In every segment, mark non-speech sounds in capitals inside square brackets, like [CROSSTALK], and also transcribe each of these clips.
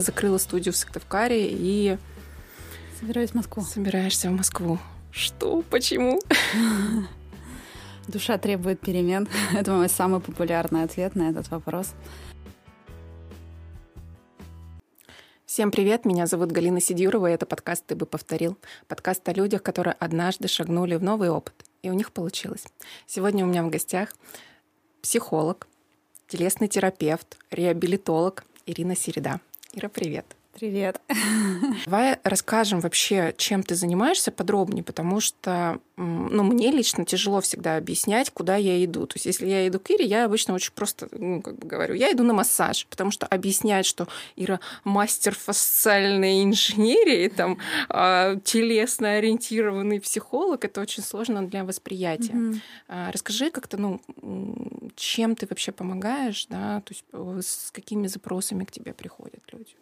Закрыла студию в Сыктывкаре и... Собираюсь в Москву. Собираешься в Москву. Что? Почему? [LAUGHS] Душа требует перемен. [LAUGHS] Это мой самый популярный ответ на этот вопрос. Всем привет, меня зовут Галина Сидюрова, и это подкаст «Ты бы повторил». Подкаст о людях, которые однажды шагнули в новый опыт, и у них получилось. Сегодня у меня в гостях психолог, телесный терапевт, реабилитолог Ирина Середа. Ира, привет. Привет. [LAUGHS] Давай расскажем вообще, чем ты занимаешься подробнее, потому что ну, мне лично тяжело всегда объяснять, куда я иду. То есть если я иду к Ире, я обычно очень просто ну, как бы говорю, я иду на массаж, потому что объяснять, что Ира мастер фасциальной инженерии, там, а, телесно ориентированный психолог, это очень сложно для восприятия. Mm-hmm. Расскажи как-то, ну, чем ты вообще помогаешь, да, то есть э, с какими запросами к тебе приходят люди?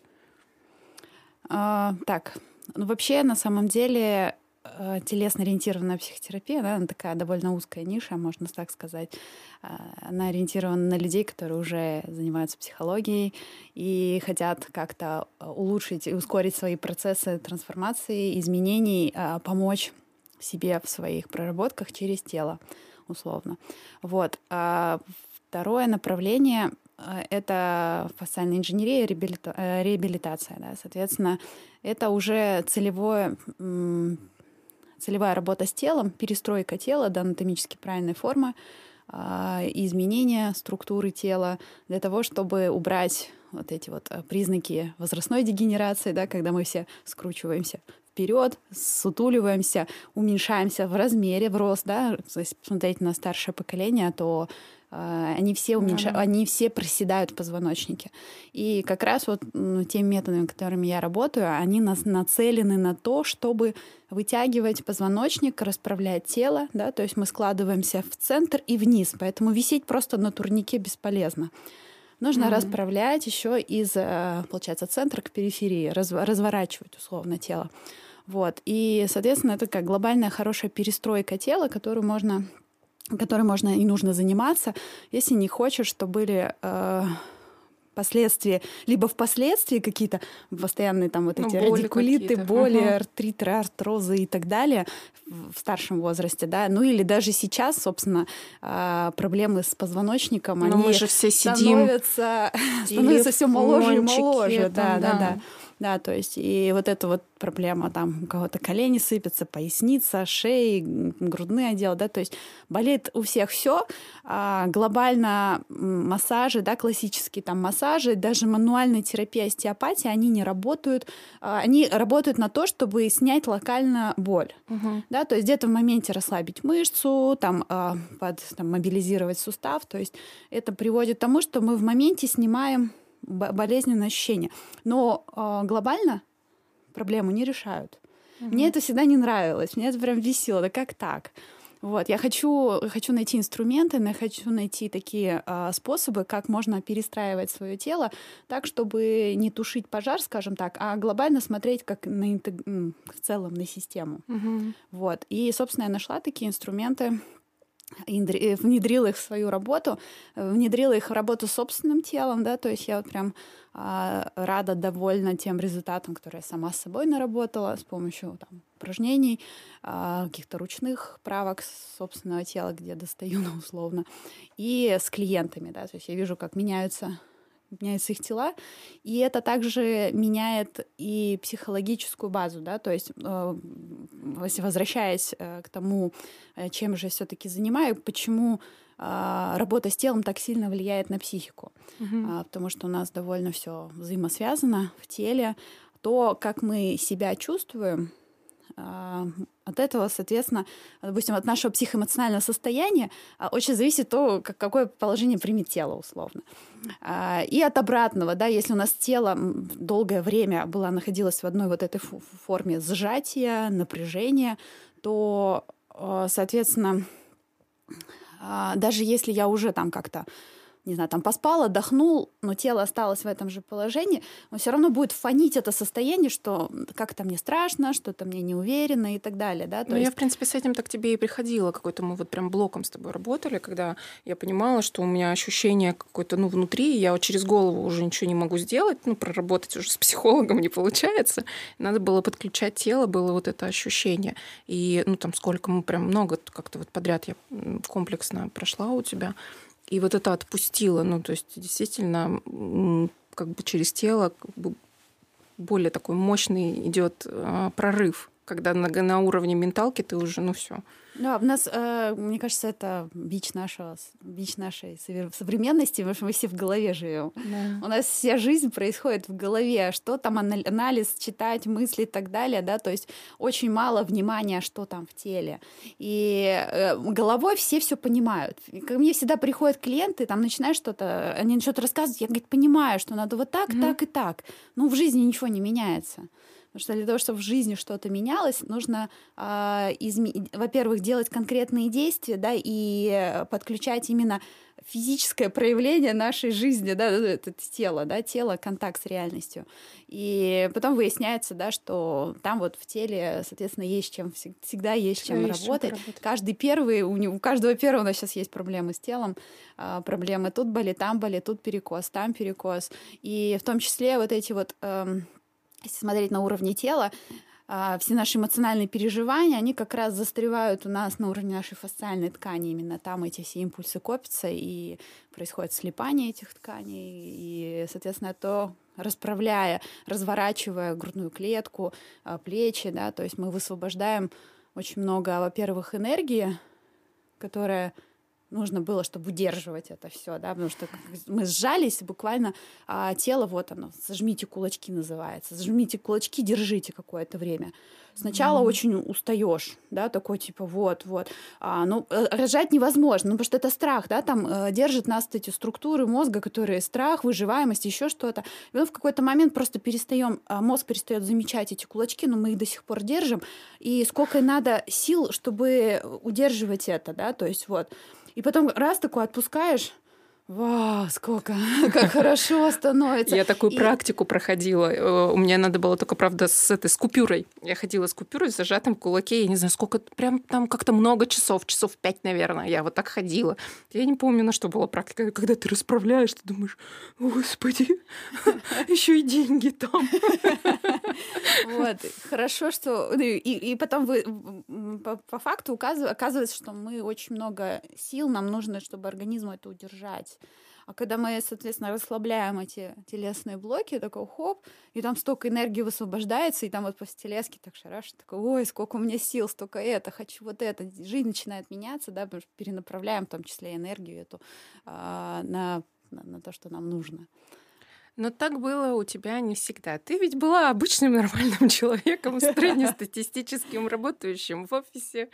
А, так, ну вообще на самом деле э, телесно-ориентированная психотерапия, да, она такая довольно узкая ниша, можно так сказать. А, она ориентирована на людей, которые уже занимаются психологией и хотят как-то улучшить и ускорить свои процессы трансформации, изменений, а, помочь себе в своих проработках через тело, условно. Вот. А второе направление Э, это фасциальная инженерия, э, реабилитация. Да. Соответственно, это уже целевое, целевая работа с телом, перестройка тела до анатомически правильной формы, а, изменение структуры тела для того, чтобы убрать вот эти вот э, признаки возрастной дегенерации, да, когда мы все скручиваемся вперед, сутуливаемся, уменьшаемся в размере, в рост, да, если посмотреть на старшее поколение, то а, они все уменьшают, mm-hmm. они все проседают в позвоночнике. И как раз вот ну, теми методами, которыми я работаю, они нас нацелены на то, чтобы вытягивать позвоночник, расправлять тело, да, то есть мы складываемся в центр и вниз, поэтому висеть просто на турнике бесполезно. Нужно mm-hmm. расправлять еще из, э, получается, центра к периферии, разворачивать условно тело. Вот. И, соответственно, это как глобальная хорошая перестройка тела, которую можно которой можно и нужно заниматься, если не хочешь, чтобы были э, последствия, либо впоследствии какие-то постоянные там вот ну, эти ну, боли радикулиты, боли, угу. артриты, артрозы и так далее в старшем возрасте, да, ну или даже сейчас, собственно, э, проблемы с позвоночником, Но они мы же все сидим становятся, [LAUGHS] становятся все моложе и моложе, да, да, да. да. Да, то есть и вот эта вот проблема, там у кого-то колени сыпятся, поясница, шеи, грудные отделы, да, то есть болит у всех все. А, глобально массажи, да, классические там массажи, даже мануальная терапия, остеопатия, они не работают, а, они работают на то, чтобы снять локально боль, угу. да, то есть где-то в моменте расслабить мышцу, там, а, под, там мобилизировать сустав, то есть это приводит к тому, что мы в моменте снимаем болезненное ощущение. Но э, глобально проблему не решают. Угу. Мне это всегда не нравилось, мне это прям весело. Да как так? Вот, я хочу, хочу найти инструменты, я хочу найти такие э, способы, как можно перестраивать свое тело так, чтобы не тушить пожар, скажем так, а глобально смотреть как на интег... в целом на систему. Угу. Вот. И, собственно, я нашла такие инструменты, внедрила их в свою работу, э, внедрила их в работу с собственным телом, да, то есть я вот прям а, рада, довольна тем результатом, который я сама с собой наработала с помощью там, упражнений, а, каких-то ручных правок собственного тела, где достаю, [LAUGHS] ну, условно, и с клиентами, да, то есть я вижу, как меняются меняются их тела, и это также меняет и психологическую базу, да, то есть э, возвращаясь э, к тому, э, чем же все-таки занимаю, почему работа с телом так сильно влияет на психику, угу. потому что у нас довольно все взаимосвязано в теле, то, как мы себя чувствуем, от этого, соответственно, допустим, от нашего психоэмоционального состояния а, очень зависит то, какое положение примет тело, условно. А, и от обратного, да, если у нас тело долгое время было, находилось в одной вот этой форме сжатия, напряжения, то, а, соответственно, даже если я уже там как-то не знаю, там поспал, отдохнул, но тело осталось в этом же положении, он все равно будет фонить это состояние, что как-то мне страшно, что-то мне неуверенно и так далее. Да? То ну, есть... я, в принципе, с этим так к тебе и приходила. Какой-то мы вот прям блоком с тобой работали, когда я понимала, что у меня ощущение какое-то, ну, внутри, я вот через голову уже ничего не могу сделать, ну, проработать уже с психологом [LAUGHS] не получается. Надо было подключать тело, было вот это ощущение. И, ну, там, сколько мы прям много как-то вот подряд я комплексно прошла у тебя. И вот это отпустило. Ну, то есть действительно как бы через тело как бы более такой мощный идет а, прорыв, когда на, на уровне менталки ты уже, ну все, да, у нас, э, мне кажется, это бич нашего, бич нашей современности, потому что мы все в голове живем. Да. У нас вся жизнь происходит в голове, что там анализ, читать, мысли и так далее, да, то есть очень мало внимания, что там в теле. И э, головой все все понимают. И ко мне всегда приходят клиенты, там начинают что-то, они что-то рассказывают, я, говорит, понимаю, что надо вот так, mm-hmm. так и так. Ну, в жизни ничего не меняется. Потому что для того, чтобы в жизни что-то менялось, нужно, э, изме... во-первых, делать конкретные действия, да, и подключать именно физическое проявление нашей жизни, да, это тело, да, тело, контакт с реальностью. И потом выясняется, да, что там вот в теле, соответственно, есть чем, всегда есть чем есть работать. Чем Каждый первый, у, него, у каждого первого у нас сейчас есть проблемы с телом, а, проблемы тут болит, там болит, тут перекос, там перекос. И в том числе вот эти вот эм, если смотреть на уровне тела, а, все наши эмоциональные переживания, они как раз застревают у нас на уровне нашей фасциальной ткани. Именно там эти все импульсы копятся, и происходит слипание этих тканей. И, соответственно, то расправляя, разворачивая грудную клетку, а, плечи, да, то есть мы высвобождаем очень много, во-первых, энергии, которая нужно было, чтобы удерживать это все, да, потому что мы сжались, буквально а, тело, вот оно, сожмите кулачки называется, сожмите кулачки, держите какое-то время. Сначала mm-hmm. очень устаешь, да, такой типа вот, вот, а, ну э, рожать невозможно, ну потому что это страх, да, там э, держит нас эти структуры мозга, которые страх, выживаемость, еще что-то. И потом в какой-то момент просто перестаем, а, мозг перестает замечать эти кулачки, но мы их до сих пор держим, и сколько надо сил, чтобы удерживать это, да, то есть вот. И потом раз такой отпускаешь, Вау, сколько, [LAUGHS] как хорошо становится. Я такую и... практику проходила. Э, у меня надо было только, правда, с этой с купюрой. Я ходила с купюрой, зажатым в кулаке. Я не знаю, сколько, прям там как-то много часов, часов пять, наверное. Я вот так ходила. Я не помню, на что была практика. Когда ты расправляешь, ты думаешь, господи, [LAUGHS] еще и деньги там. [LAUGHS] Вот, хорошо, что... Ну, и потом вы по факту оказывается, что мы очень много сил, нам нужно, чтобы организму это удержать. А когда мы, соответственно, расслабляем эти телесные блоки, такой хоп, и там столько энергии высвобождается, и там вот по телеске так шараш, такой, ой, сколько у меня сил, столько это, хочу вот это. Жизнь начинает меняться, да, потому что перенаправляем в том числе энергию эту а, на, на, на то, что нам нужно. Но так было у тебя не всегда. Ты ведь была обычным [LAUGHS] нормальным человеком, [LAUGHS] среднестатистическим, работающим в офисе.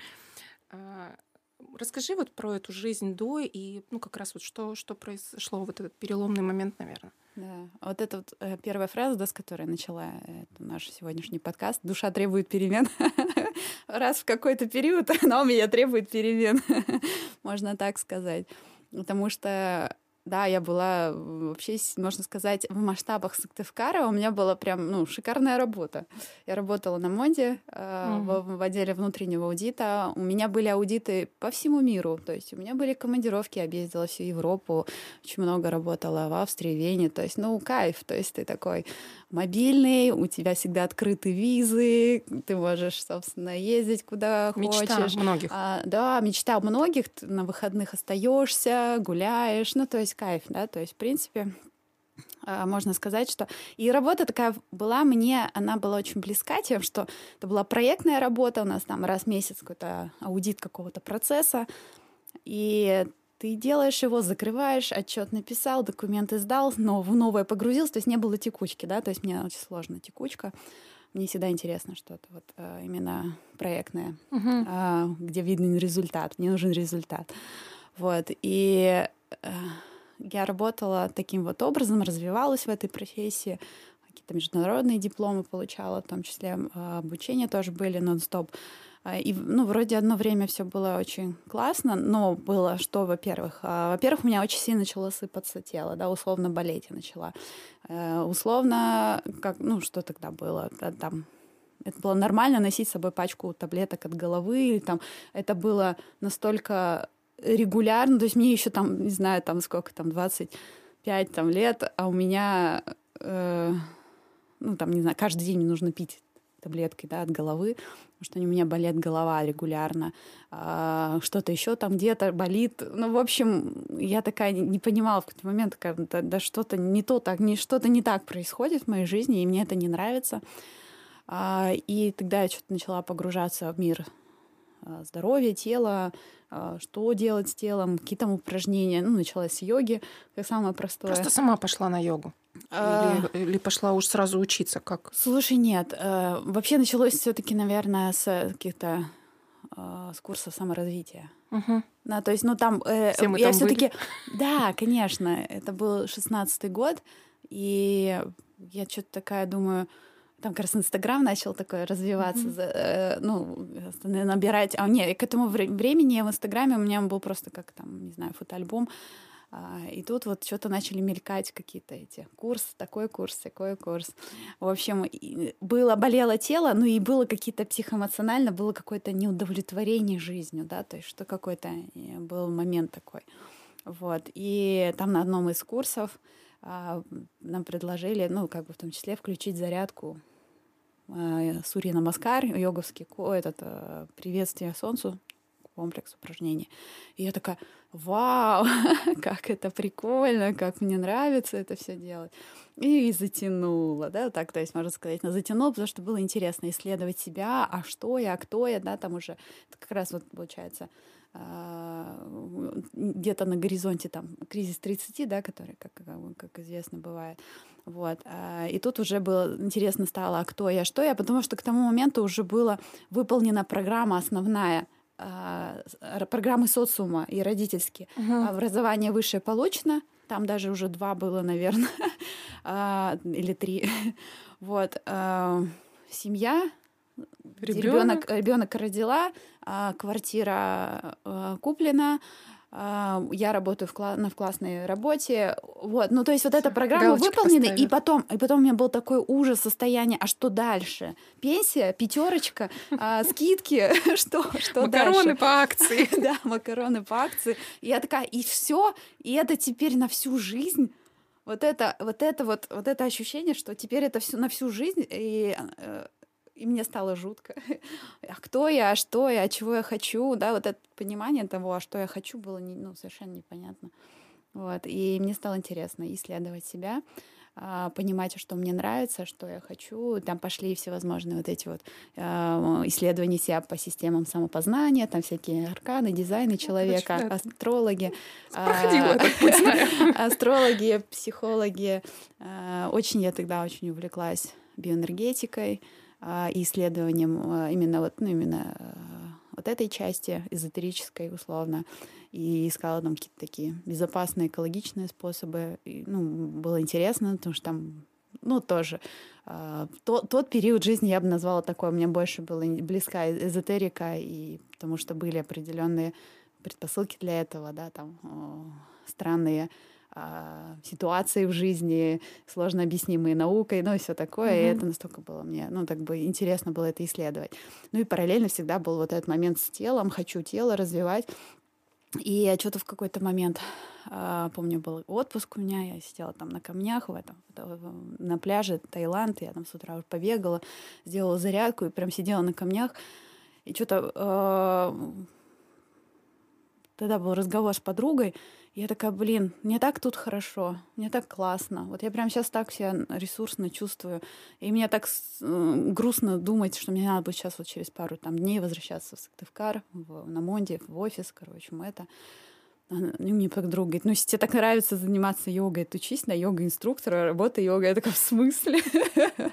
А, Расскажи вот про эту жизнь до и, ну, как раз вот что, что произошло в этот переломный момент, наверное. Да, вот это вот э, первая фраза, да, с которой начала это наш сегодняшний подкаст. Душа требует перемен. [LAUGHS] Раз в какой-то период она у меня требует перемен, [LAUGHS] можно так сказать. Потому что да, я была вообще, можно сказать, в масштабах Сыктывкара. У меня была прям, ну, шикарная работа. Я работала на моде э, mm-hmm. в, в отделе внутреннего аудита. У меня были аудиты по всему миру. То есть у меня были командировки, я объездила всю Европу, очень много работала в Австрии, Вене. То есть, ну, кайф. То есть ты такой мобильный, у тебя всегда открыты визы, ты можешь, собственно, ездить куда мечта хочешь. многих. А, да, мечта многих. Ты на выходных остаешься, гуляешь. Ну, то есть кайф, да, то есть, в принципе, а, можно сказать, что и работа такая была мне, она была очень близка тем, что это была проектная работа, у нас там раз в месяц какой-то аудит какого-то процесса, и ты делаешь его, закрываешь, отчет написал, документы сдал, но в новое погрузился, то есть не было текучки, да, то есть мне очень сложно текучка. Мне всегда интересно что-то вот а, именно проектное, uh-huh. где виден результат, мне нужен результат. Вот, и я работала таким вот образом, развивалась в этой профессии. какие-то международные дипломы получала, в том числе а, обучение тоже были нон-стоп. А, и, ну, вроде одно время все было очень классно, но было что, во-первых? А, во-первых, у меня очень сильно начало сыпаться тело, да, условно болеть я начала. Э, условно, как, ну, что тогда было? Там это было нормально носить с собой пачку таблеток от головы, или там это было настолько регулярно, то есть мне еще там, не знаю, там сколько там, 25 там, лет, а у меня, э, ну там, не знаю, каждый день мне нужно пить таблетки да, от головы, потому что у меня болит голова регулярно, а, что-то еще там где-то болит. Ну, в общем, я такая не понимала в какой-то момент, как, да, да что-то не то, так, не, что-то не так происходит в моей жизни, и мне это не нравится. А, и тогда я что-то начала погружаться в мир а, здоровья, тела, а, что делать с телом, какие там упражнения. Ну, началась с йоги, как самое простое. Просто сама пошла на йогу. Или, или пошла уж сразу учиться, как? Слушай, нет. Э, вообще началось все-таки, наверное, с каких-то с курсов саморазвития. Угу. Да, то есть, ну там, э, Все мы я все-таки, [LAUGHS] да, конечно, это был шестнадцатый год, и я что-то такая думаю, там как раз Инстаграм начал такое развиваться, mm-hmm. э, ну, набирать. А нет, к этому времени в Инстаграме у меня был просто как там, не знаю, фотоальбом. А, и тут вот что-то начали мелькать какие-то эти курс, такой курс, такой курс. В общем, было, болело тело, ну и было какие-то психоэмоционально, было какое-то неудовлетворение жизнью, да, то есть что какой-то э, был момент такой. Вот. И там на одном из курсов а, нам предложили, ну, как бы в том числе включить зарядку Э, Сурья Намаскар, йоговский этот э, приветствие солнцу, комплекс упражнений. И я такая, вау, [LAUGHS] как это прикольно, как мне нравится это все делать. И затянула, да, так, то есть, можно сказать, но затянула, потому что было интересно исследовать себя, а что я, а кто я, да, там уже, это как раз вот получается, где-то на горизонте там кризис 30, да, который, как, как известно, бывает. Вот. А, и тут уже было интересно стало, а кто я, что я, потому что к тому моменту уже была выполнена программа основная а, программы социума и родительские. Угу. Образование высшее получено, там даже уже два было, наверное, [LAUGHS] или три. [LAUGHS] Вот. Семья, Ребенок, ребенок родила, а, квартира а, куплена, а, я работаю в, кла- в классной работе, вот, ну то есть вот эта программа Галочку выполнена, поставили. и потом, и потом у меня был такой ужас состояние, а что дальше? Пенсия, пятерочка, скидки, [LAUGHS] что, что? Макароны по акции, [LAUGHS] да, макароны по акции, я такая, и все, и это теперь на всю жизнь. Вот это, вот это вот, вот это ощущение, что теперь это все на всю жизнь, и э, и мне стало жутко. [LAUGHS] а кто я, а что я, а чего я хочу, да, вот это понимание того, а что я хочу, было не, ну, совершенно непонятно. Вот, и мне стало интересно исследовать себя, а, понимать, что мне нравится, что я хочу. Там пошли всевозможные вот эти вот а, исследования себя по системам самопознания, там всякие арканы, дизайны человека, астрологи. [LAUGHS] Проходила [LAUGHS] Астрологи, психологи. Очень я тогда очень увлеклась биоэнергетикой, а, исследованием а, именно вот, ну, именно а, вот этой части, эзотерической условно, и искала там какие-то такие безопасные, экологичные способы. И, ну, было интересно, потому что там, ну, тоже э, тот, тот период жизни я бы назвала такой, мне больше была близка эзотерика, и потому что были определенные предпосылки для этого, да, там э, странные ситуации в жизни, сложно объяснимые наукой, ну и все такое. Mm-hmm. И это настолько было мне, ну, так бы интересно было это исследовать. Ну и параллельно всегда был вот этот момент с телом, хочу тело развивать. И я что-то в какой-то момент, э, помню, был отпуск у меня, я сидела там на камнях в этом, на пляже Таиланд, я там с утра уже побегала, сделала зарядку и прям сидела на камнях. И что-то э, тогда был разговор с подругой, я такая, блин, мне так тут хорошо, мне так классно. Вот я прям сейчас так себя ресурсно чувствую. И мне так э, грустно думать, что мне надо будет сейчас вот через пару там, дней возвращаться в Сыктывкар, в, на Монде, в офис, короче, мы это. И мне подруга говорит, ну, если тебе так нравится заниматься йогой, то учись на йога-инструктора, работай йогой. Я такая, в смысле? [LAUGHS]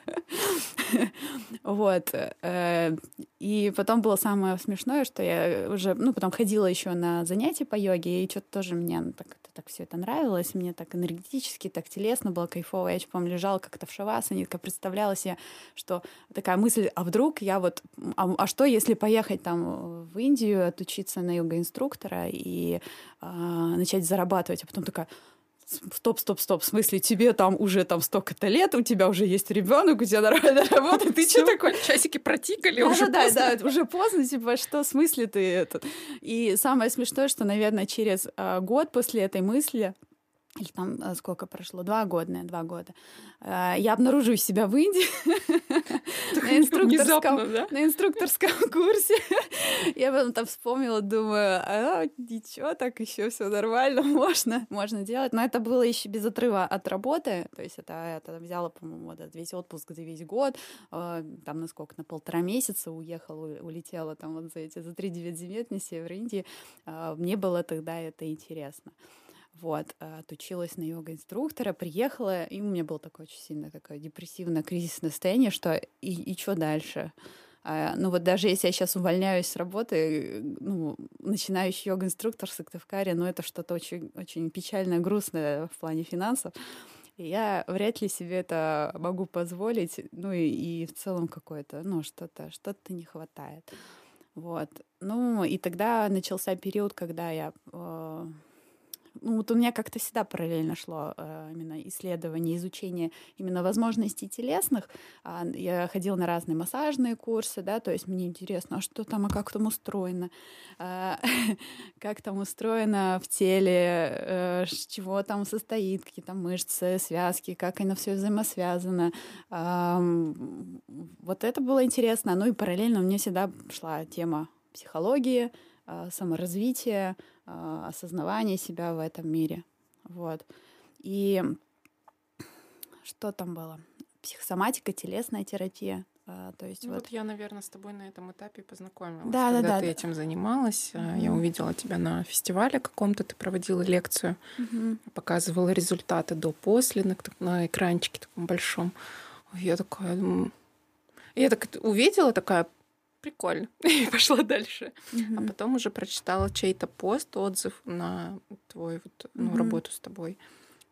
[LAUGHS] Вот. Э, и потом было самое смешное, что я уже, ну, потом ходила еще на занятия по йоге, и что-то тоже мне так, так все это нравилось, мне так энергетически, так телесно было кайфово. Я, помню, лежала как-то в шавасане, как представляла себе, что такая мысль, а вдруг я вот, а, а что, если поехать там в Индию, отучиться на йога-инструктора и а, начать зарабатывать, а потом такая, стоп, стоп, стоп, в смысле, тебе там уже там столько-то лет, у тебя уже есть ребенок, у тебя нормальная [LAUGHS] работа, ты что такой? Часики протикали, уже да, да, да, уже поздно, типа, что в смысле ты этот? И самое смешное, что, наверное, через а, год после этой мысли или там э, сколько прошло, два года, наверное, два года, э, я обнаруживаю себя в Индии [LAUGHS] на инструкторском, на инструкторском [LAUGHS] курсе. Я потом там вспомнила, думаю, а, ничего, так еще все нормально, [LAUGHS] можно, можно делать. Но это было еще без отрыва от работы, то есть это, это взяла, по-моему, вот весь отпуск за весь год, э, там на сколько, на полтора месяца уехала, улетела там вот за эти, за три девять земет на север Индии. Мне было тогда это интересно. Вот, э, отучилась на йога-инструктора, приехала, и у меня было такое очень сильное такое депрессивное, кризисное состояние, что и, и что дальше? А, ну вот даже если я сейчас увольняюсь с работы, ну, начинающий йога-инструктор в Сыктывкаре, ну это что-то очень, очень печальное, грустное в плане финансов. Я вряд ли себе это могу позволить, ну и, и в целом какое-то, ну что-то, что-то не хватает. Вот. Ну и тогда начался период, когда я э, ну, вот у меня как-то всегда параллельно шло э, именно исследование, изучение именно возможностей телесных. А, я ходила на разные массажные курсы, да, то есть мне интересно, а что там, а как там устроено, а, [LAUGHS] как там устроено в теле, э, с чего там состоит, какие там мышцы, связки, как оно все взаимосвязано. Вот это было интересно. Ну и параллельно у меня всегда шла тема психологии, а, саморазвития, а, осознавания себя в этом мире. Вот. И что там было? Психосоматика, телесная терапия. А, то есть ну, вот... вот я, наверное, с тобой на этом этапе познакомилась. Да, когда да, ты да. этим занималась. Mm-hmm. Я увидела тебя на фестивале каком-то, ты проводила лекцию, mm-hmm. показывала результаты до-после на, на экранчике таком большом. Я такая, я так увидела, такая, прикольно. [LAUGHS] И пошла дальше. Mm-hmm. А потом уже прочитала чей-то пост, отзыв на твою вот, ну, mm-hmm. работу с тобой.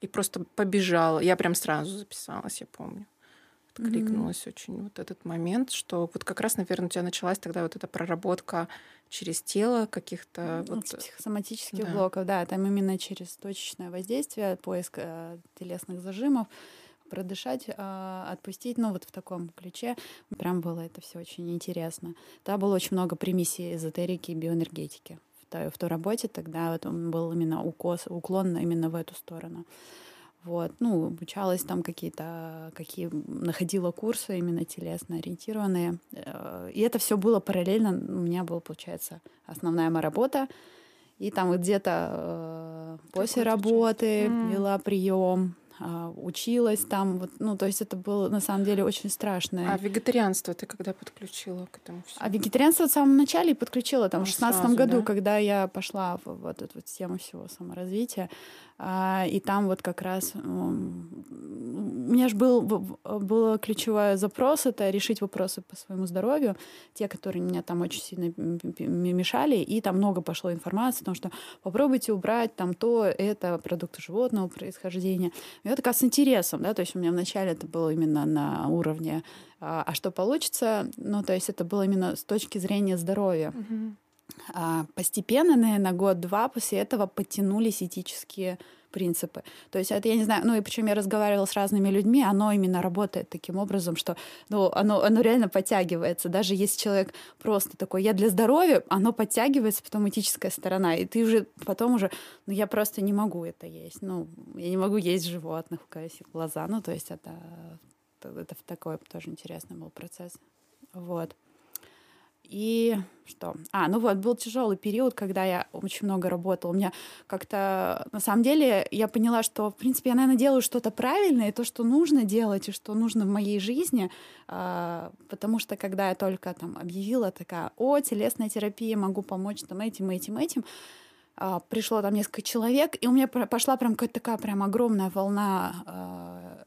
И просто побежала. Я прям сразу записалась, я помню. Откликнулась mm-hmm. очень вот этот момент, что вот как раз, наверное, у тебя началась тогда вот эта проработка через тело каких-то... Ну, вот... Психосоматических да. блоков, да. Там именно через точечное воздействие, поиск э, телесных зажимов продышать, а, отпустить, ну вот в таком ключе. Прям было это все очень интересно. Там было очень много примесей эзотерики и биоэнергетики в той, работе. Тогда вот он был именно укос, уклон именно в эту сторону. Вот, ну, обучалась там какие-то, какие находила курсы именно телесно ориентированные. Э, и это все было параллельно. У меня была, получается, основная моя работа. И там где-то э, после работы mm. вела прием, училась там. Вот, ну, то есть это было на самом деле очень страшно. А вегетарианство ты когда подключила к этому всему? А вегетарианство в самом начале подключила, там, а, в шестнадцатом году, да? когда я пошла в, в эту вот тему всего саморазвития. А, и там вот как раз у меня же был, был ключевой запрос, это решить вопросы по своему здоровью, те, которые меня там очень сильно мешали, и там много пошло информации о том, что попробуйте убрать там то, это, продукты животного происхождения. И это как с интересом, да, то есть у меня вначале это было именно на уровне, а, а что получится, ну, то есть это было именно с точки зрения здоровья. Mm-hmm. А, постепенно, наверное, год-два после этого подтянулись этические принципы. То есть это, я не знаю, ну и причем я разговаривала с разными людьми, оно именно работает таким образом, что ну, оно, оно реально подтягивается. Даже если человек просто такой, я для здоровья, оно подтягивается, потом этическая сторона, и ты уже потом уже, ну я просто не могу это есть, ну я не могу есть животных, у кого глаза, ну то есть это, это такой тоже интересный был процесс. Вот. И что? А, ну вот, был тяжелый период, когда я очень много работала. У меня как-то, на самом деле, я поняла, что, в принципе, я, наверное, делаю что-то правильное, и то, что нужно делать, и что нужно в моей жизни, а, потому что, когда я только там объявила такая, о, телесная терапия, могу помочь там этим, этим, этим, а, пришло там несколько человек, и у меня пошла прям какая-то такая прям огромная волна а,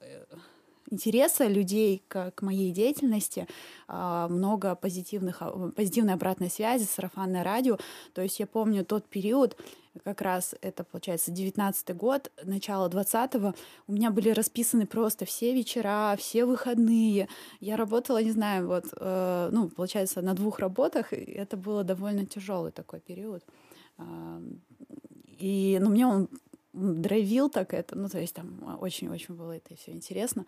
интереса людей к, к моей деятельности, а, много позитивных, позитивной обратной связи, сарафанное радио. То есть я помню тот период, как раз это, получается, 19 год, начало 20-го, у меня были расписаны просто все вечера, все выходные. Я работала, не знаю, вот, э, ну, получается, на двух работах, и это было довольно тяжелый такой период. Э, и, ну, мне он драйвил так это, ну, то есть там очень-очень было это все интересно.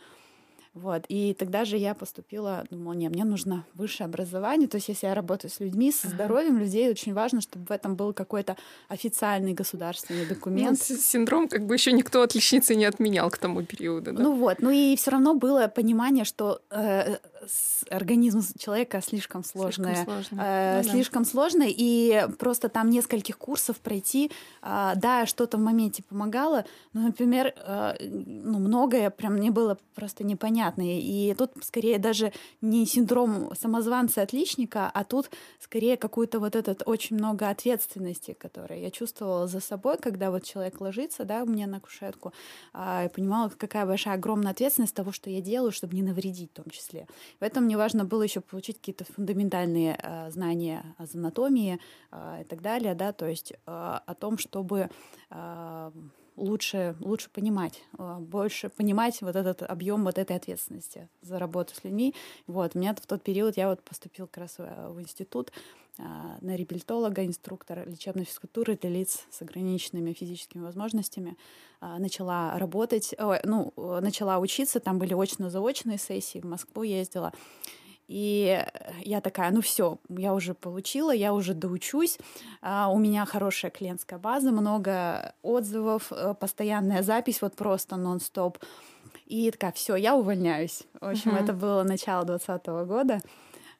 Вот. И тогда же я поступила, думала, не, мне нужно высшее образование. То есть если я работаю с людьми, со здоровьем людей, очень важно, чтобы в этом был какой-то официальный государственный документ. Ну, синдром как бы еще никто отличницы не отменял к тому периоду. Да? Ну вот. Ну и все равно было понимание, что э, организм человека слишком сложный. Слишком сложный. Э, ну, слишком да. сложный. И просто там нескольких курсов пройти, э, да, что-то в моменте помогало. Но, например, э, ну, многое прям мне было просто непонятно непонятные. И тут скорее даже не синдром самозванца-отличника, а тут скорее какую-то вот этот очень много ответственности, которую я чувствовала за собой, когда вот человек ложится, да, у меня на кушетку, а, и понимала, какая большая огромная ответственность того, что я делаю, чтобы не навредить в том числе. Поэтому мне важно было еще получить какие-то фундаментальные а, знания о анатомии а, и так далее, да, то есть о том, чтобы лучше, лучше понимать, э, больше понимать вот этот объем вот этой ответственности за работу с людьми. Вот, у меня в тот период я вот поступил как раз э, в институт э, на реабилитолога, инструктора лечебной физкультуры для лиц с ограниченными физическими возможностями. Начала работать, ну, начала учиться, там были очно-заочные сессии, в Москву ездила. И я такая, ну все, я уже получила, я уже доучусь, а, у меня хорошая клиентская база, много отзывов, э, постоянная запись, вот просто нон-стоп. И такая, все, я увольняюсь. В общем, uh-huh. это было начало 2020 года.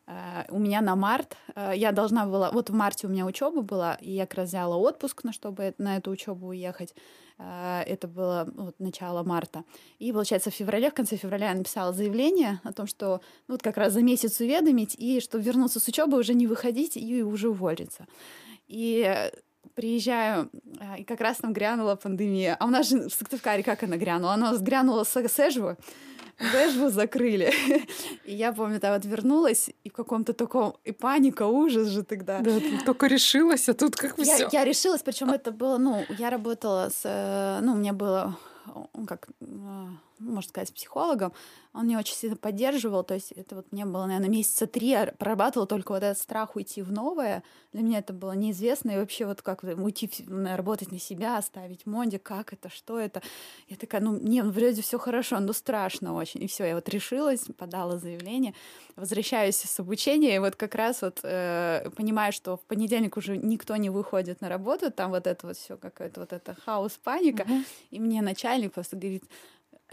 Uh, у меня на март, uh, я должна была, вот в марте у меня учеба была, и я как раз взяла отпуск, на чтобы на эту учебу уехать. Uh, это было вот, начало марта. И, получается, в феврале, в конце февраля я написала заявление о том, что ну, вот как раз за месяц уведомить, и чтобы вернуться с учебы, уже не выходить и уже уволиться. И приезжаю, и как раз там грянула пандемия. А у нас же в Сыктывкаре как она грянула? Она грянула с Эжву, Вэжву закрыли. И я помню, там вот вернулась, и в каком-то таком... И паника, ужас же тогда. Да, ты только решилась, а тут как все. Я решилась, причем это было, ну, я работала с... Э, ну, у меня было как ну, можно сказать, психологом, он меня очень сильно поддерживал. То есть это вот мне было, наверное, месяца три, я прорабатывала только вот этот страх уйти в новое. Для меня это было неизвестно. И вообще вот как уйти, работать на себя, оставить Монди, как это, что это. Я такая, ну, не, ну, вроде все хорошо, но страшно очень. И все, я вот решилась, подала заявление, возвращаюсь с обучения, и вот как раз вот э, понимаю, что в понедельник уже никто не выходит на работу, там вот это вот все какое-то вот это хаос, паника. Mm-hmm. И мне начальник просто говорит,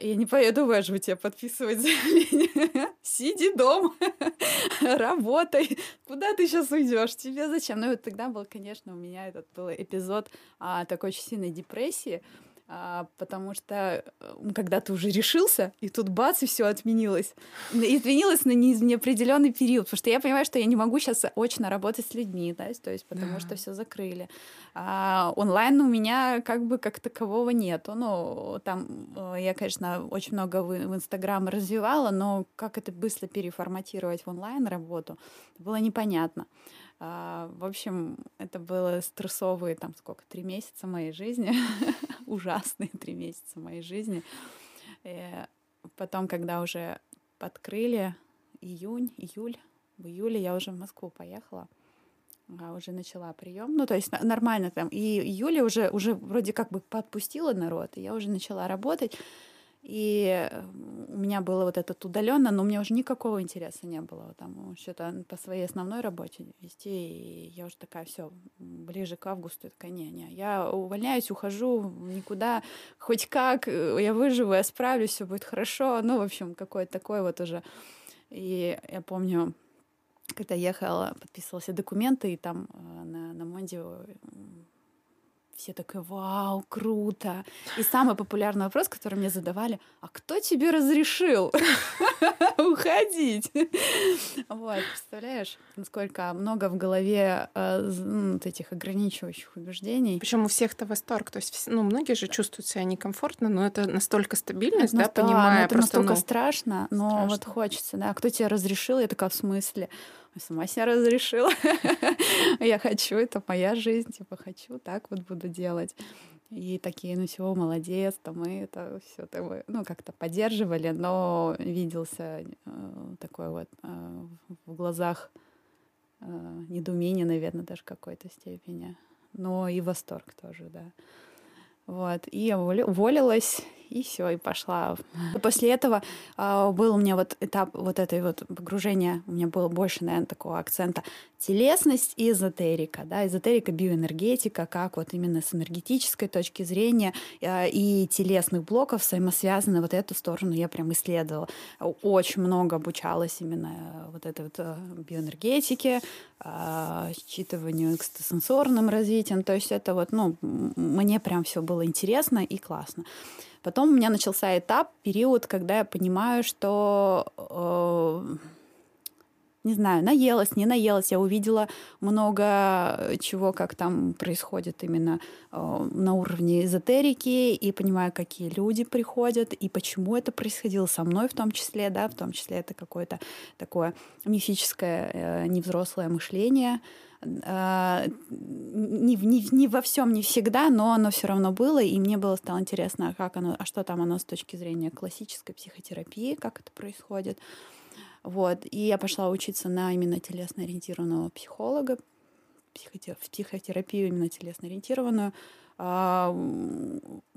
я не поеду в Эжву тебе подписывать заявление. [LAUGHS] Сиди дома, [LAUGHS] работай. Куда ты сейчас уйдешь? Тебе зачем? Ну, вот тогда был, конечно, у меня этот был эпизод а, такой очень сильной депрессии а, потому что когда ты уже решился, и тут бац, и все отменилось. И отменилось на неопределенный период, потому что я понимаю, что я не могу сейчас очно работать с людьми, да, то есть потому да. что все закрыли. А онлайн у меня как бы как такового нету. Ну, там э, я, конечно, очень много в Инстаграм развивала, но как это быстро переформатировать в онлайн работу, было непонятно. А, в общем, это было стрессовые, там, сколько, три месяца моей жизни. [LAUGHS] Ужасные [LAUGHS] три месяца моей жизни. И потом, когда уже подкрыли июнь, июль, в июле я уже в Москву поехала, а уже начала прием. Ну, то есть нормально там. И июле уже, уже вроде как бы подпустила народ, и я уже начала работать. И у меня было вот этот удаленно, но у меня уже никакого интереса не было там что-то по своей основной работе вести. И я уже такая, все, ближе к августу, я такая, не-не, я увольняюсь, ухожу никуда, хоть как, я выживу, я справлюсь, все будет хорошо. Ну, в общем, какое-то такое вот уже. И я помню, когда ехала, подписывала все документы, и там э, на, на Монде все такие, вау, круто. И самый популярный вопрос, который мне задавали, а кто тебе разрешил [LAUGHS] уходить? Вот, представляешь, насколько много в голове э, ну, вот этих ограничивающих убеждений. Причем у всех-то восторг. То есть, ну, многие же чувствуют себя некомфортно, но это настолько стабильность, да, понимая. Это настолько страшно, но вот хочется, да. Кто тебе разрешил? Я такая, в смысле? Сама себя разрешила. [LAUGHS] Я хочу, это моя жизнь, типа хочу, так вот буду делать. И такие, ну все, молодец, там мы это все, ну как-то поддерживали, но виделся э, такой вот э, в глазах э, недоумение, наверное, даже в какой-то степени, но и восторг тоже, да. Вот. И я уволилась, и все, и пошла. После этого э, был у меня вот этап вот этой вот погружения, у меня было больше, наверное, такого акцента телесность и эзотерика, да, эзотерика, биоэнергетика, как вот именно с энергетической точки зрения э, и телесных блоков взаимосвязаны, вот эту сторону я прям исследовала. Очень много обучалась именно вот этой вот э, биоэнергетике, э, считыванию экстрасенсорным развитием, то есть это вот, ну, мне прям все было интересно и классно. Потом у меня начался этап, период, когда я понимаю, что э, не знаю, наелась, не наелась. Я увидела много чего, как там происходит именно э, на уровне эзотерики, и понимаю, какие люди приходят, и почему это происходило со мной в том числе, да, в том числе это какое-то такое мифическое, э, невзрослое мышление, не, не, не во всем, не всегда, но оно все равно было, и мне было стало интересно, а как оно, а что там оно с точки зрения классической психотерапии, как это происходит. Вот. И я пошла учиться на именно телесно-ориентированного психолога, в психотерапию именно телесно-ориентированную. А,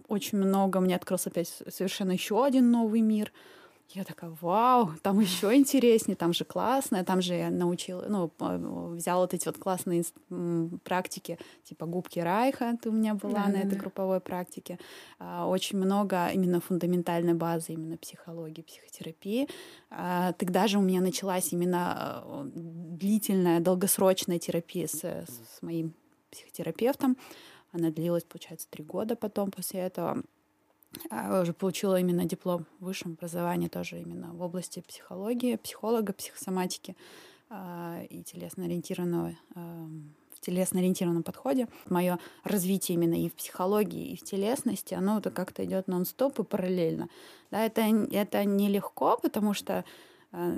очень много, мне открылся опять совершенно еще один новый мир — я такая, вау, там еще интереснее, там же классно, там же я научила, ну, взяла вот эти вот классные практики, типа губки Райха, ты у меня была да, на да, этой да. групповой практике. А, очень много именно фундаментальной базы, именно психологии, психотерапии. А, тогда же у меня началась именно э, длительная, долгосрочная терапия с, с моим психотерапевтом. Она длилась, получается, три года потом после этого. А, уже получила именно диплом в высшем образовании тоже именно в области психологии, психолога, психосоматики а, и телесно-ориентированного в телесно-ориентированном подходе. Мое развитие именно и в психологии, и в телесности, оно вот как-то идет нон-стоп и параллельно. Да, это, это нелегко, потому что а,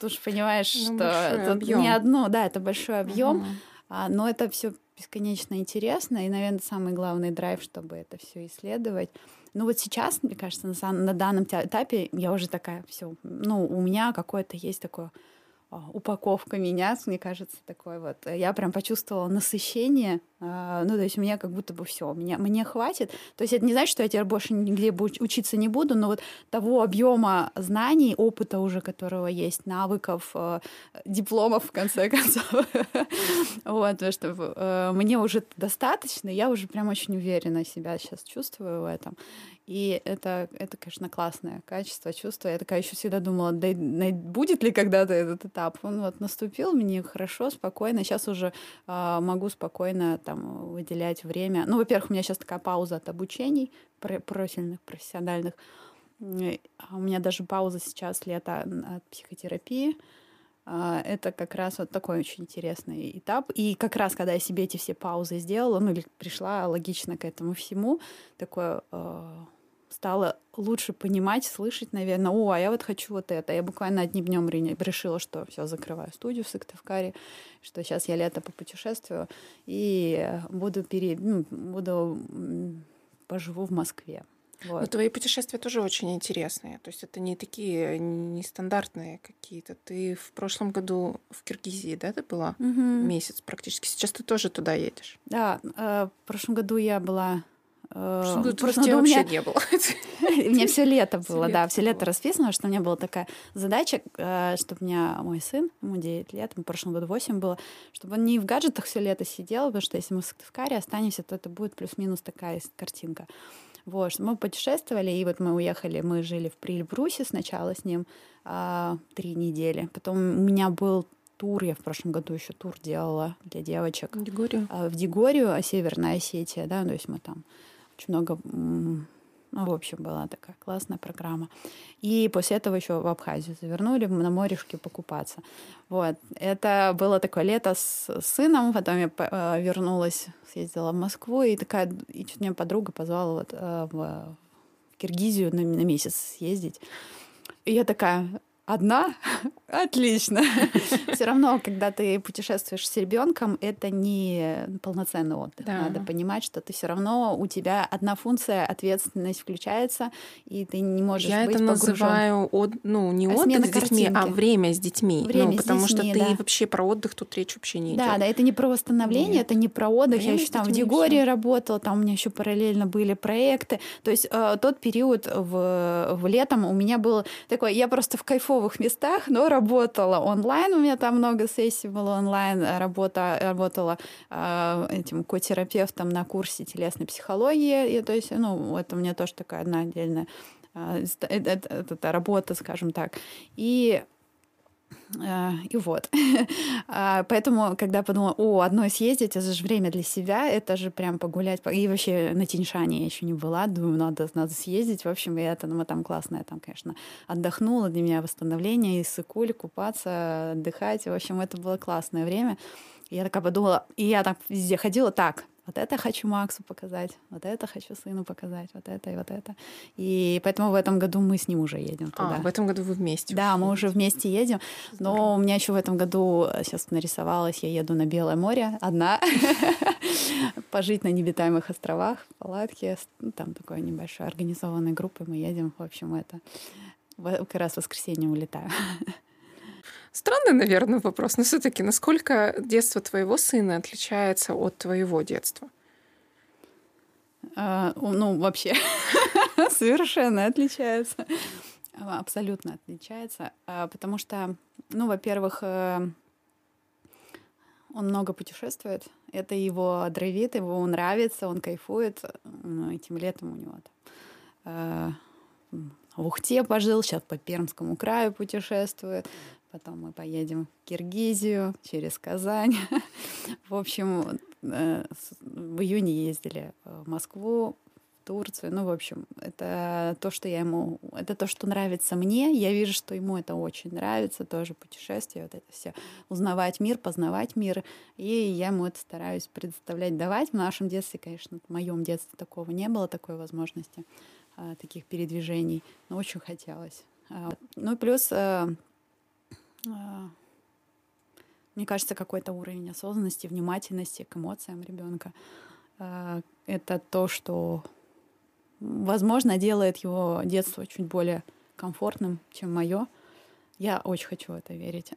ты уж понимаешь, ну, что тут не одно, да, это большой объем, угу. Но это все бесконечно интересно, и, наверное, самый главный драйв, чтобы это все исследовать. Ну вот сейчас, мне кажется, на, на данном этапе я уже такая, все, ну, у меня какое-то есть такое а, упаковка меня, мне кажется, такой вот. Я прям почувствовала насыщение. А, ну, то есть у меня как будто бы все, меня, мне хватит. То есть это не значит, что я теперь больше нигде учиться не буду, но вот того объема знаний, опыта уже, которого есть, навыков, а, дипломов, в конце [LAUGHS] концов. Вот, что мне уже достаточно, я уже прям очень уверенно себя сейчас чувствую в этом. И это, это, конечно, классное качество, чувство. Я такая еще всегда думала, да, будет ли когда-то этот этап. Он вот наступил, мне хорошо, спокойно. Сейчас уже э, могу спокойно там выделять время. Ну, во-первых, у меня сейчас такая пауза от обучений профильных, профессиональных. А у меня даже пауза сейчас лето от психотерапии. А, это как раз вот такой очень интересный этап. И как раз, когда я себе эти все паузы сделала, ну, пришла логично к этому всему, такое стала лучше понимать, слышать, наверное, о, а я вот хочу вот это. Я буквально одним днем решила, что все, закрываю студию в Сыктывкаре, что сейчас я лето по путешествию и буду, пере... ну, буду поживу в Москве. Вот. Но твои путешествия тоже очень интересные. То есть это не такие нестандартные какие-то. Ты в прошлом году в Киргизии, да, ты была? Угу. Месяц практически. Сейчас ты тоже туда едешь. Да, э, в прошлом году я была Просто тебя вообще не было. [LAUGHS] У меня все лето было, да, все лето расписано, что у меня была такая задача, э, чтобы у меня мой сын, ему 9 лет, ему в прошлом году 8 было, чтобы он не в гаджетах все лето сидел, потому что если мы в Сыктывкаре останемся, то это будет плюс-минус такая картинка. Вот, что мы путешествовали, и вот мы уехали, мы жили в Прильбрусе сначала с ним а, три недели. Потом у меня был тур. Я в прошлом году еще тур делала для девочек. В Дегорию? В Дегорию, а Северная Осетия, да, то есть мы там очень много ну, в общем, была такая классная программа. И после этого еще в Абхазию завернули на морешке покупаться. Вот. Это было такое лето с сыном, потом я э, вернулась, съездила в Москву, и такая, и чуть меня подруга позвала вот э, в Киргизию на, на месяц съездить. И я такая, одна, [LAUGHS] отлично. [LAUGHS] Все равно, когда ты путешествуешь с ребенком, это не полноценный отдых. Да. Надо понимать, что ты все равно у тебя одна функция ответственность включается, и ты не можешь Я быть это погружен. называю от, ну не а отдых с детьми, картинки. а время с детьми. Время ну, потому с детьми, что ты вообще про отдых тут речь вообще не идет. Да, да, это не про восстановление, Нет. это не про отдых. Время Я еще там в Дегоре работала, там у меня еще параллельно были проекты. То есть э, тот период в, в летом у меня был такой, я просто в кайфу кайфовых местах, но работала онлайн. У меня там много сессий было онлайн. Работа, работала э, этим котерапевтом на курсе телесной психологии. И, то есть, ну, это у меня тоже такая одна отдельная э, это, это, это работа, скажем так. И и вот. [LAUGHS] А, поэтому, когда подумала, о, одной съездить, это же время для себя, это же прям погулять. И вообще на Тиньшане я еще не была, думаю, надо, надо съездить. В общем, и это, ну, там классно, я там, конечно, отдохнула. Для меня восстановление, и сыкуль, купаться, отдыхать. В общем, это было классное время. Я такая подумала, и я так везде ходила, так, вот это хочу Максу показать, вот это хочу сыну показать, вот это и вот это. И поэтому в этом году мы с ним уже едем туда. А, в этом году вы вместе? Да, мы уже вместе едем. Но у меня еще в этом году сейчас нарисовалось, я еду на Белое море одна, [LAUGHS] пожить на необитаемых островах, в палатке. Ну, там такой небольшой организованной группой мы едем. В общем, это как раз в воскресенье улетаю. [LAUGHS] Странный, наверное, вопрос, но все-таки насколько детство твоего сына отличается от твоего детства? А, ну, вообще [LAUGHS] совершенно отличается. Абсолютно отличается. А, потому что, ну, во-первых, э, он много путешествует. Это его драйвит, его нравится, он кайфует. Ну, этим летом у него э, в Ухте пожил, сейчас по Пермскому краю путешествует. Потом мы поедем в Киргизию, через Казань. [LAUGHS] В общем, э, в июне ездили в Москву, в Турцию. Ну, в общем, это то, что я ему... Это то, что нравится мне. Я вижу, что ему это очень нравится. Тоже путешествие, вот это все. Узнавать мир, познавать мир. И я ему это стараюсь предоставлять, давать. В нашем детстве, конечно, в моем детстве такого не было, такой возможности, а, таких передвижений. Но очень хотелось. А, ну и плюс э, мне кажется, какой-то уровень осознанности, внимательности к эмоциям ребенка. А, это то, что, возможно, делает его детство чуть более комфортным, чем мое. Я очень хочу в это верить.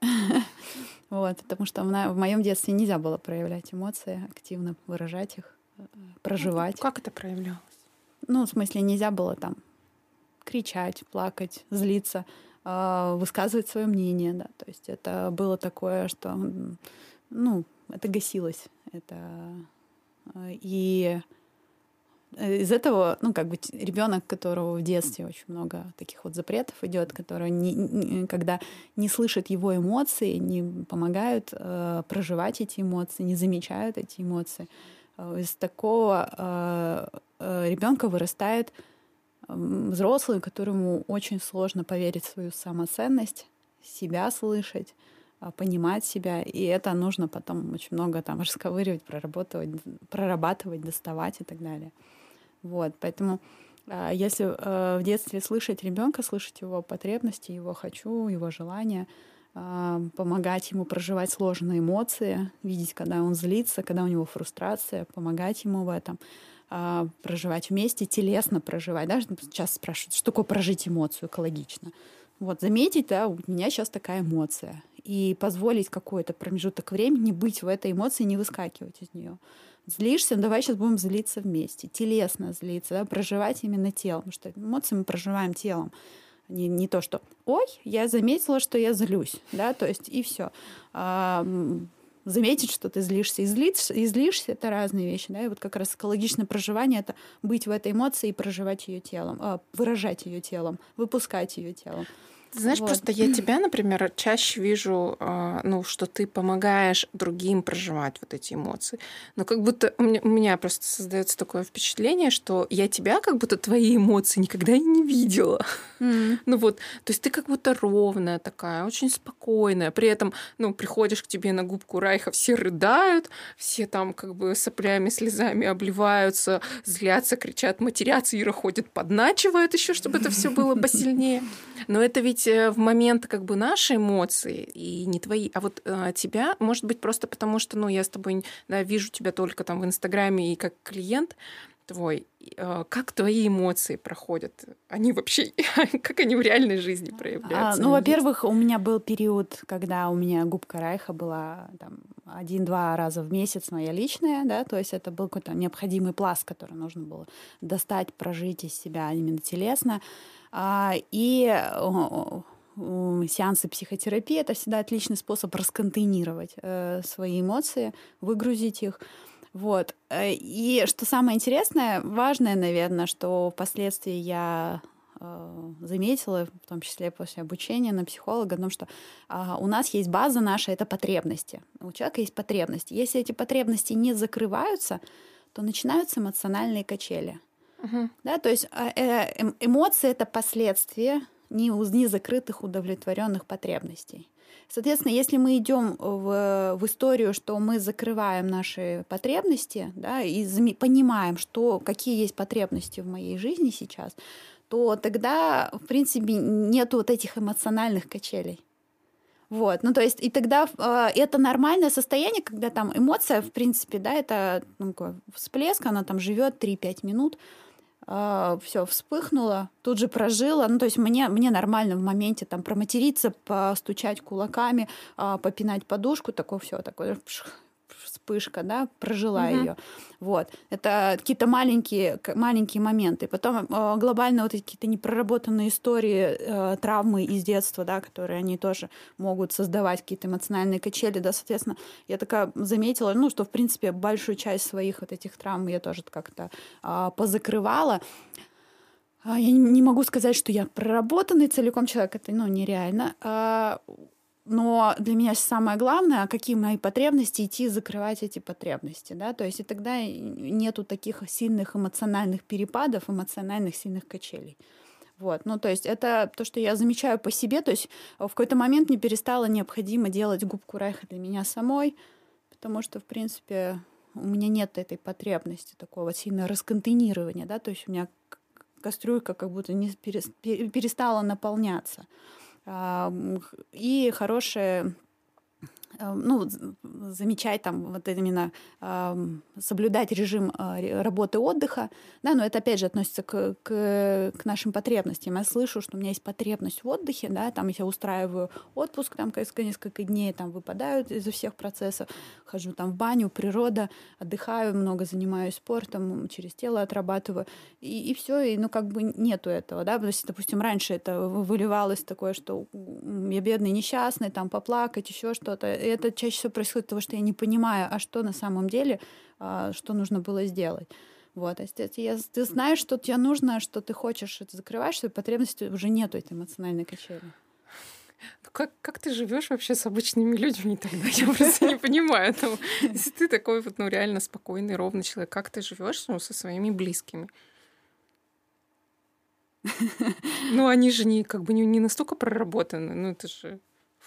[LAUGHS] вот, потому что в моем детстве нельзя было проявлять эмоции, активно выражать их, э, проживать. Как это проявлялось? Ну, в смысле, нельзя было там кричать, плакать, злиться. А, высказывать свое мнение, да, то есть это было такое, что, ну, это гасилось, это а, и из этого, ну, как бы ребенок, которого в детстве очень много таких вот запретов идет, который, не, не, когда не слышит его эмоции, не помогают э, проживать эти эмоции, не замечают эти эмоции, э, из такого э, э, ребенка вырастает взрослый, которому очень сложно поверить в свою самоценность, себя слышать, а, понимать себя, и это нужно потом очень много там [LAUGHS] расковыривать, прорабатывать, прорабатывать, доставать и так далее. Вот, поэтому а, если э, в детстве слышать ребенка, слышать его потребности, его хочу, его желания, а, помогать ему проживать сложные эмоции, видеть, когда он злится, когда у него фрустрация, помогать ему в этом — а, проживать вместе, телесно проживать. Да? Сейчас спрашивают, что такое прожить эмоцию экологично. Вот, заметить, да, у меня сейчас такая эмоция. И позволить какой-то промежуток времени быть в этой эмоции, не выскакивать из нее. Злишься, ну давай сейчас будем злиться вместе. Телесно злиться, да, проживать именно телом. Потому что эмоции мы проживаем телом. Не, не то, что «Ой, я заметила, что я злюсь», да, то есть и все. Заметить, что ты злишься. И злишься, и злишься — это разные вещи. Да? И вот как раз экологичное проживание — это быть в этой эмоции и проживать ее телом, а, выражать ее телом, выпускать ее телом. Знаешь, вот. просто я тебя, например, чаще вижу, а, ну, что ты помогаешь другим проживать вот эти эмоции. Но как будто у меня, у меня просто создается такое впечатление, что я тебя, как будто твои эмоции никогда и не видела. Mm. Ну вот, то есть ты как будто ровная такая, очень спокойная. При этом, ну, приходишь к тебе на губку Райха, все рыдают, все там как бы соплями, слезами обливаются, злятся, кричат, матерятся, Ира ходит, подначивает еще, чтобы это все было посильнее. [LAUGHS] Но это ведь э, в момент как бы наши эмоции и не твои, а вот а, тебя, может быть, просто потому что, ну, я с тобой да, вижу тебя только там в Инстаграме и как клиент твой. А, как твои эмоции проходят? Они вообще, [LAUGHS] как они в реальной жизни проявляются? А, ну, во-первых, у меня был период, когда у меня губка Райха была там один-два раза в месяц моя личная, да, то есть это был какой-то необходимый пласт, который нужно было достать, прожить из себя именно телесно. А, и сеансы психотерапии это всегда отличный способ расконтейнировать э, свои эмоции, выгрузить их. Вот. Э, и что самое интересное, важное, наверное, что впоследствии я э, заметила, в том числе после обучения на психолога, о том, что а, у нас есть база наша, это потребности. У человека есть потребности. Если эти потребности не закрываются, то начинаются эмоциональные качели. Угу. Да, то есть а, э, эм, эмоции это последствия незакрытых удовлетворенных потребностей. Соответственно, если мы идем в, в историю, что мы закрываем наши потребности, да, и понимаем, что, какие есть потребности в моей жизни сейчас, то тогда, в принципе, нет вот этих эмоциональных качелей. Вот, ну то есть и тогда э, это нормальное состояние, когда там эмоция, в принципе, да, это ну, всплеск, она там живет 3-5 минут, все вспыхнуло, тут же прожила. Ну, то есть мне, мне нормально в моменте там проматериться, постучать кулаками, а, попинать подушку, такое все такое [LAUGHS] вспышка, да, прожила угу. ее. Вот. Это какие-то маленькие, маленькие моменты. Потом э, глобально вот эти какие-то непроработанные истории, э, травмы из детства, да, которые они тоже могут создавать какие-то эмоциональные качели, да, соответственно, я такая заметила, ну, что, в принципе, большую часть своих вот этих травм я тоже как-то э, позакрывала. А, я не могу сказать, что я проработанный целиком человек, это ну, нереально. Но для меня самое главное, какие мои потребности, идти закрывать эти потребности. Да? То есть и тогда нету таких сильных эмоциональных перепадов, эмоциональных сильных качелей. Вот. Ну, то есть это то, что я замечаю по себе. То есть в какой-то момент не перестало необходимо делать губку Райха для меня самой, потому что, в принципе, у меня нет этой потребности такого сильного расконтейнирования, да, то есть у меня кастрюлька как будто не перестала наполняться и хорошее ну, замечать там вот именно э, соблюдать режим э, работы отдыха, да, но это опять же относится к, к, к нашим потребностям. Я слышу, что у меня есть потребность в отдыхе, да, там я устраиваю отпуск, там несколько дней там выпадают из всех процессов, хожу там в баню, природа, отдыхаю, много занимаюсь спортом, через тело отрабатываю, и, и все, и ну как бы нету этого, да, то есть, допустим, раньше это выливалось такое, что я бедный, несчастный, там поплакать, еще что-то, это чаще всего происходит того, что я не понимаю, а что на самом деле, а, что нужно было сделать. Вот, то есть ты знаешь, что тебе нужно, что ты хочешь, это закрываешь свои потребности, уже нету этой эмоциональной качели. Как, как ты живешь вообще с обычными людьми тогда? Я просто не понимаю. Если ты такой вот, ну, реально спокойный, ровный человек, как ты живешь ну, со своими близкими? Ну, они же не, как бы не, не настолько проработаны. Ну, это же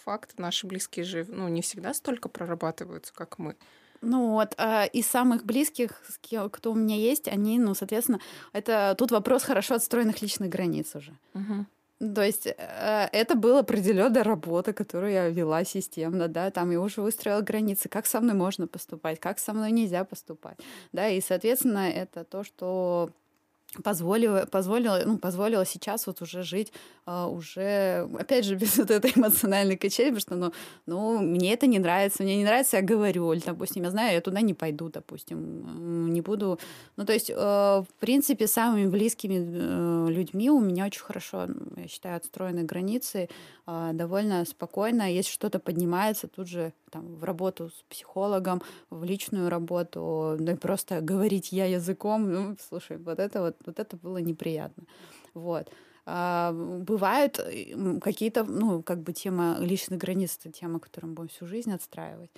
факт. Наши близкие же ну, не всегда столько прорабатываются, как мы. Ну вот, э, из самых близких, кто у меня есть, они, ну, соответственно, это тут вопрос хорошо отстроенных личных границ уже. Угу. То есть э, это была определенная работа, которую я вела системно, да, там я уже выстроила границы, как со мной можно поступать, как со мной нельзя поступать, да, и, соответственно, это то, что позволила, позволила, ну, позволила сейчас вот уже жить а, уже, опять же, [LAUGHS] без вот этой эмоциональной качели, потому что, ну, ну, мне это не нравится, мне не нравится, я говорю, или, допустим, я знаю, я туда не пойду, допустим, не буду. Ну, то есть, э, в принципе, самыми близкими э, людьми у меня очень хорошо, я считаю, отстроены границы, э, довольно спокойно, если что-то поднимается, тут же там, в работу с психологом, в личную работу, да и просто говорить я языком, ну, слушай, вот это вот, вот это было неприятно. Вот. А, бывают какие-то, ну, как бы тема личных границ, это тема, которую мы будем всю жизнь отстраивать.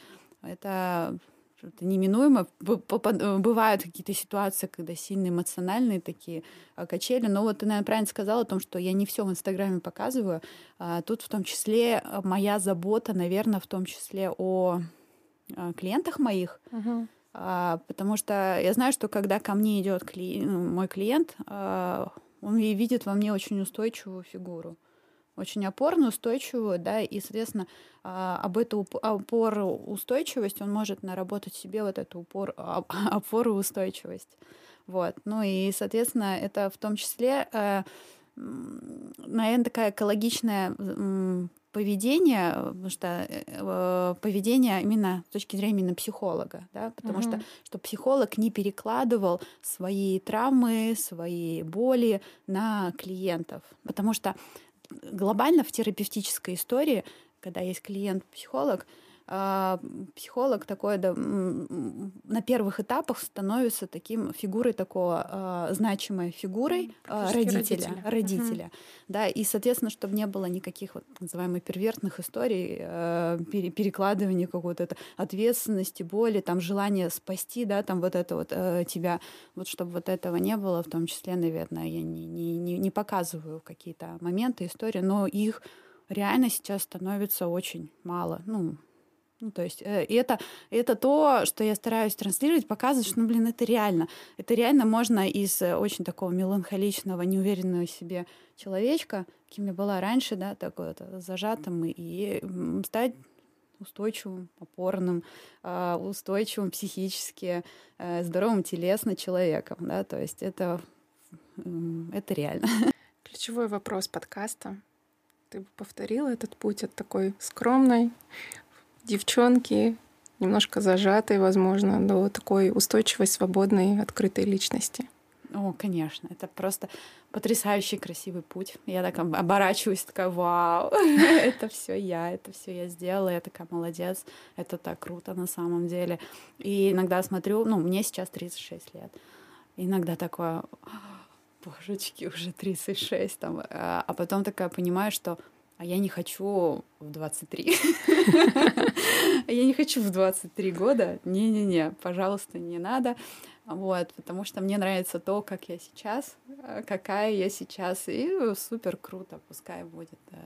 Это это неминуемо. Бывают какие-то ситуации, когда сильно эмоциональные такие а, качели. Но вот ты, наверное, правильно сказала о том, что я не все в Инстаграме показываю. А тут в том числе моя забота, наверное, в том числе о клиентах моих. Угу. Потому что я знаю, что когда ко мне идет кли... Ну, мой клиент, он видит во мне очень устойчивую фигуру очень опорную, устойчивую, да, и, соответственно, а, об эту опору устойчивость он может наработать себе вот эту упор, [LAUGHS] опору устойчивость. Вот. Ну и, соответственно, это в том числе, э, наверное, такая экологичная поведение, потому что э, поведение именно с точки зрения именно психолога, да, потому угу. что что психолог не перекладывал свои травмы, свои боли на клиентов, потому что глобально в терапевтической истории, когда есть клиент-психолог, психолог такой да, на первых этапах становится таким фигурой такого а, значимой фигурой а, родителя, родителя, родителя. Угу. да, и соответственно, чтобы не было никаких вот называемых первертных историй, перекладывания какой-то ответственности, боли, там желания спасти, да, там вот это вот тебя, вот чтобы вот этого не было, в том числе, наверное, я не не не, не показываю какие-то моменты истории, но их реально сейчас становится очень мало, ну ну, то есть э, это, это то, что я стараюсь транслировать, показывать, что, ну, блин, это реально. Это реально можно из э, очень такого меланхоличного, неуверенного в себе человечка, каким я была раньше, да, такой вот э, зажатым, и стать устойчивым, опорным, э, устойчивым психически, э, здоровым телесно человеком, да, то есть это, это реально. [LAUGHS] Ключевой вопрос подкаста. Ты бы повторила этот путь от такой скромной, девчонки, немножко зажатой, возможно, до такой устойчивой, свободной, открытой личности. О, конечно, это просто потрясающий красивый путь. Я так оборачиваюсь, такая, вау, [LAUGHS] это все я, это все я сделала, я такая молодец, это так круто на самом деле. И иногда смотрю, ну, мне сейчас 36 лет, иногда такое, божечки, уже 36 там, а, а потом такая понимаю, что а я не хочу в 23. [LAUGHS] [LAUGHS] Я не хочу в 23 года. Не-не-не, пожалуйста, не надо. Вот, потому что мне нравится то, как я сейчас, э, какая я сейчас, и супер круто, пускай будет э,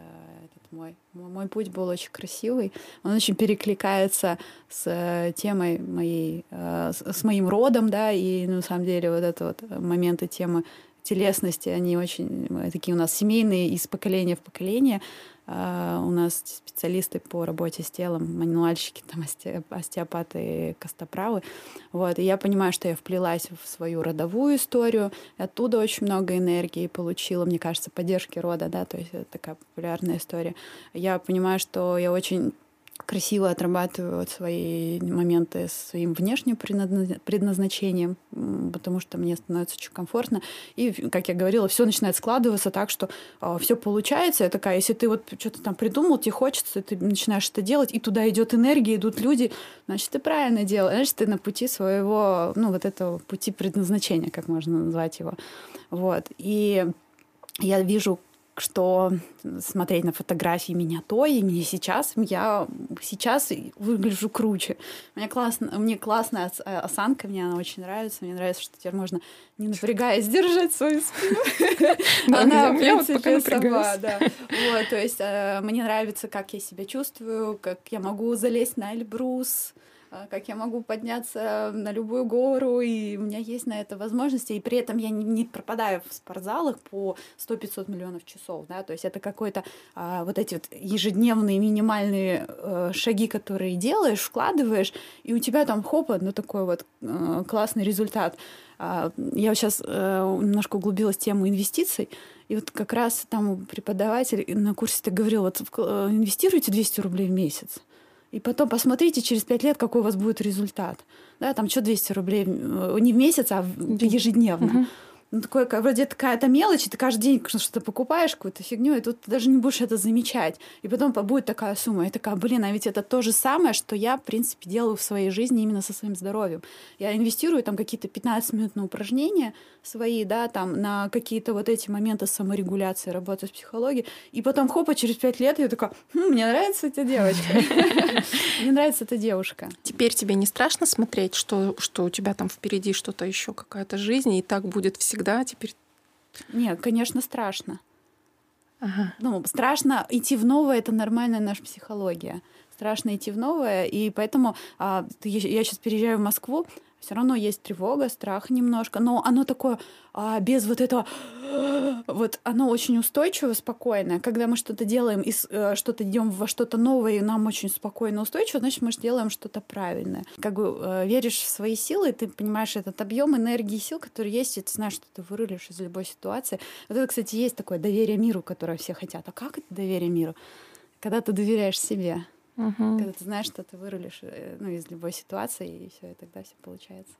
этот мой. Мой путь был очень красивый, он очень перекликается с э, темой моей, э, с, с моим родом, да, и ну, на самом деле вот это вот моменты темы телесности, они очень такие у нас семейные, из поколения в поколение. Uh, у нас специалисты по работе с телом, мануальщики, [LAUGHS] там, остеопаты, костоправы. Вот. И я понимаю, что я вплелась в свою родовую историю, оттуда очень много энергии получила, мне кажется, поддержки рода, да, то есть это такая популярная история. Я понимаю, что я очень красиво отрабатываю свои моменты своим внешним предназначением, потому что мне становится очень комфортно. И, как я говорила, все начинает складываться так, что э, а, все получается. Я такая, если ты вот что-то там придумал, тебе хочется, ты начинаешь это делать, и туда идет энергия, идут люди, значит, ты правильно делаешь, значит, ты на пути своего, ну, вот этого пути предназначения, как можно назвать его. Вот. И я вижу что смотреть на фотографии меня то, и мне сейчас, я сейчас выгляжу круче. Мне, классно, мне классная э, осанка, мне она очень нравится. Мне нравится, что теперь можно, не напрягаясь, держать свою спину. [LAUGHS] Она, в принципе, сама, да. Вот, то есть э, мне нравится, как я себя чувствую, как я могу залезть на Эльбрус, как я могу подняться на любую гору, и у меня есть на это возможности, и при этом я не, не пропадаю в спортзалах по 100-500 миллионов часов, да, то есть это какой-то а, вот эти вот ежедневные минимальные а, шаги, которые делаешь, вкладываешь, и у тебя там хопа, ну такой вот а, классный результат. А, я сейчас а, немножко углубилась в тему инвестиций, и вот как раз там преподаватель на курсе ты говорил, вот инвестируйте 200 рублей в месяц. И потом посмотрите через пять лет, какой у вас будет результат. Да, там что 200 рублей э, не в месяц, а ежедневно. Угу. Ну, такое, вроде такая-то мелочь, и ты каждый день что-то покупаешь, какую-то фигню, и тут ты даже не будешь это замечать. И потом будет такая сумма, и такая, блин, а ведь это то же самое, что я, в принципе, делаю в своей жизни именно со своим здоровьем. Я инвестирую там какие-то 15 минут на упражнения свои, да, там, на какие-то вот эти моменты саморегуляции, работы с психологией, и потом, хопа, через 5 лет я такая, хм, мне нравится эта девочка, [LAUGHS] мне нравится эта девушка. Теперь тебе не страшно смотреть, что у тебя там впереди что-то еще, какая-то жизнь, и так будет всегда всегда, теперь... Нет, конечно, страшно. Ага. Ну, страшно идти в новое, это нормальная наша психология. Страшно идти в новое, и поэтому а, я сейчас переезжаю в Москву, все равно есть тревога, страх немножко, но оно такое а, без вот этого, вот оно очень устойчиво, спокойное. Когда мы что-то делаем и э, что-то идем во что-то новое, и нам очень спокойно, устойчиво, значит мы же делаем что-то правильное. Как бы э, веришь в свои силы, ты понимаешь этот объем энергии сил, который есть, и ты знаешь, что ты вырулишь из любой ситуации. Вот это, кстати, есть такое доверие миру, которое все хотят. А как это доверие миру? Когда ты доверяешь себе. Угу. Когда ты знаешь, что ты вырулишь э, ну, из любой ситуации, и все, и тогда все получается.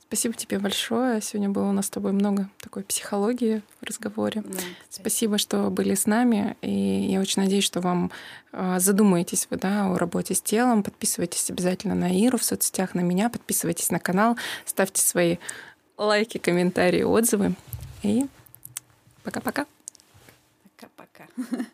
Спасибо тебе большое. Сегодня было у нас с тобой много такой психологии в разговоре. Да, Спасибо, что были с нами. И я очень надеюсь, что вам э, задумаетесь вы да, о работе с телом. Подписывайтесь обязательно на Иру в соцсетях, на меня. Подписывайтесь на канал. Ставьте свои лайки, комментарии, отзывы. И пока-пока. Пока-пока. [LAUGHS]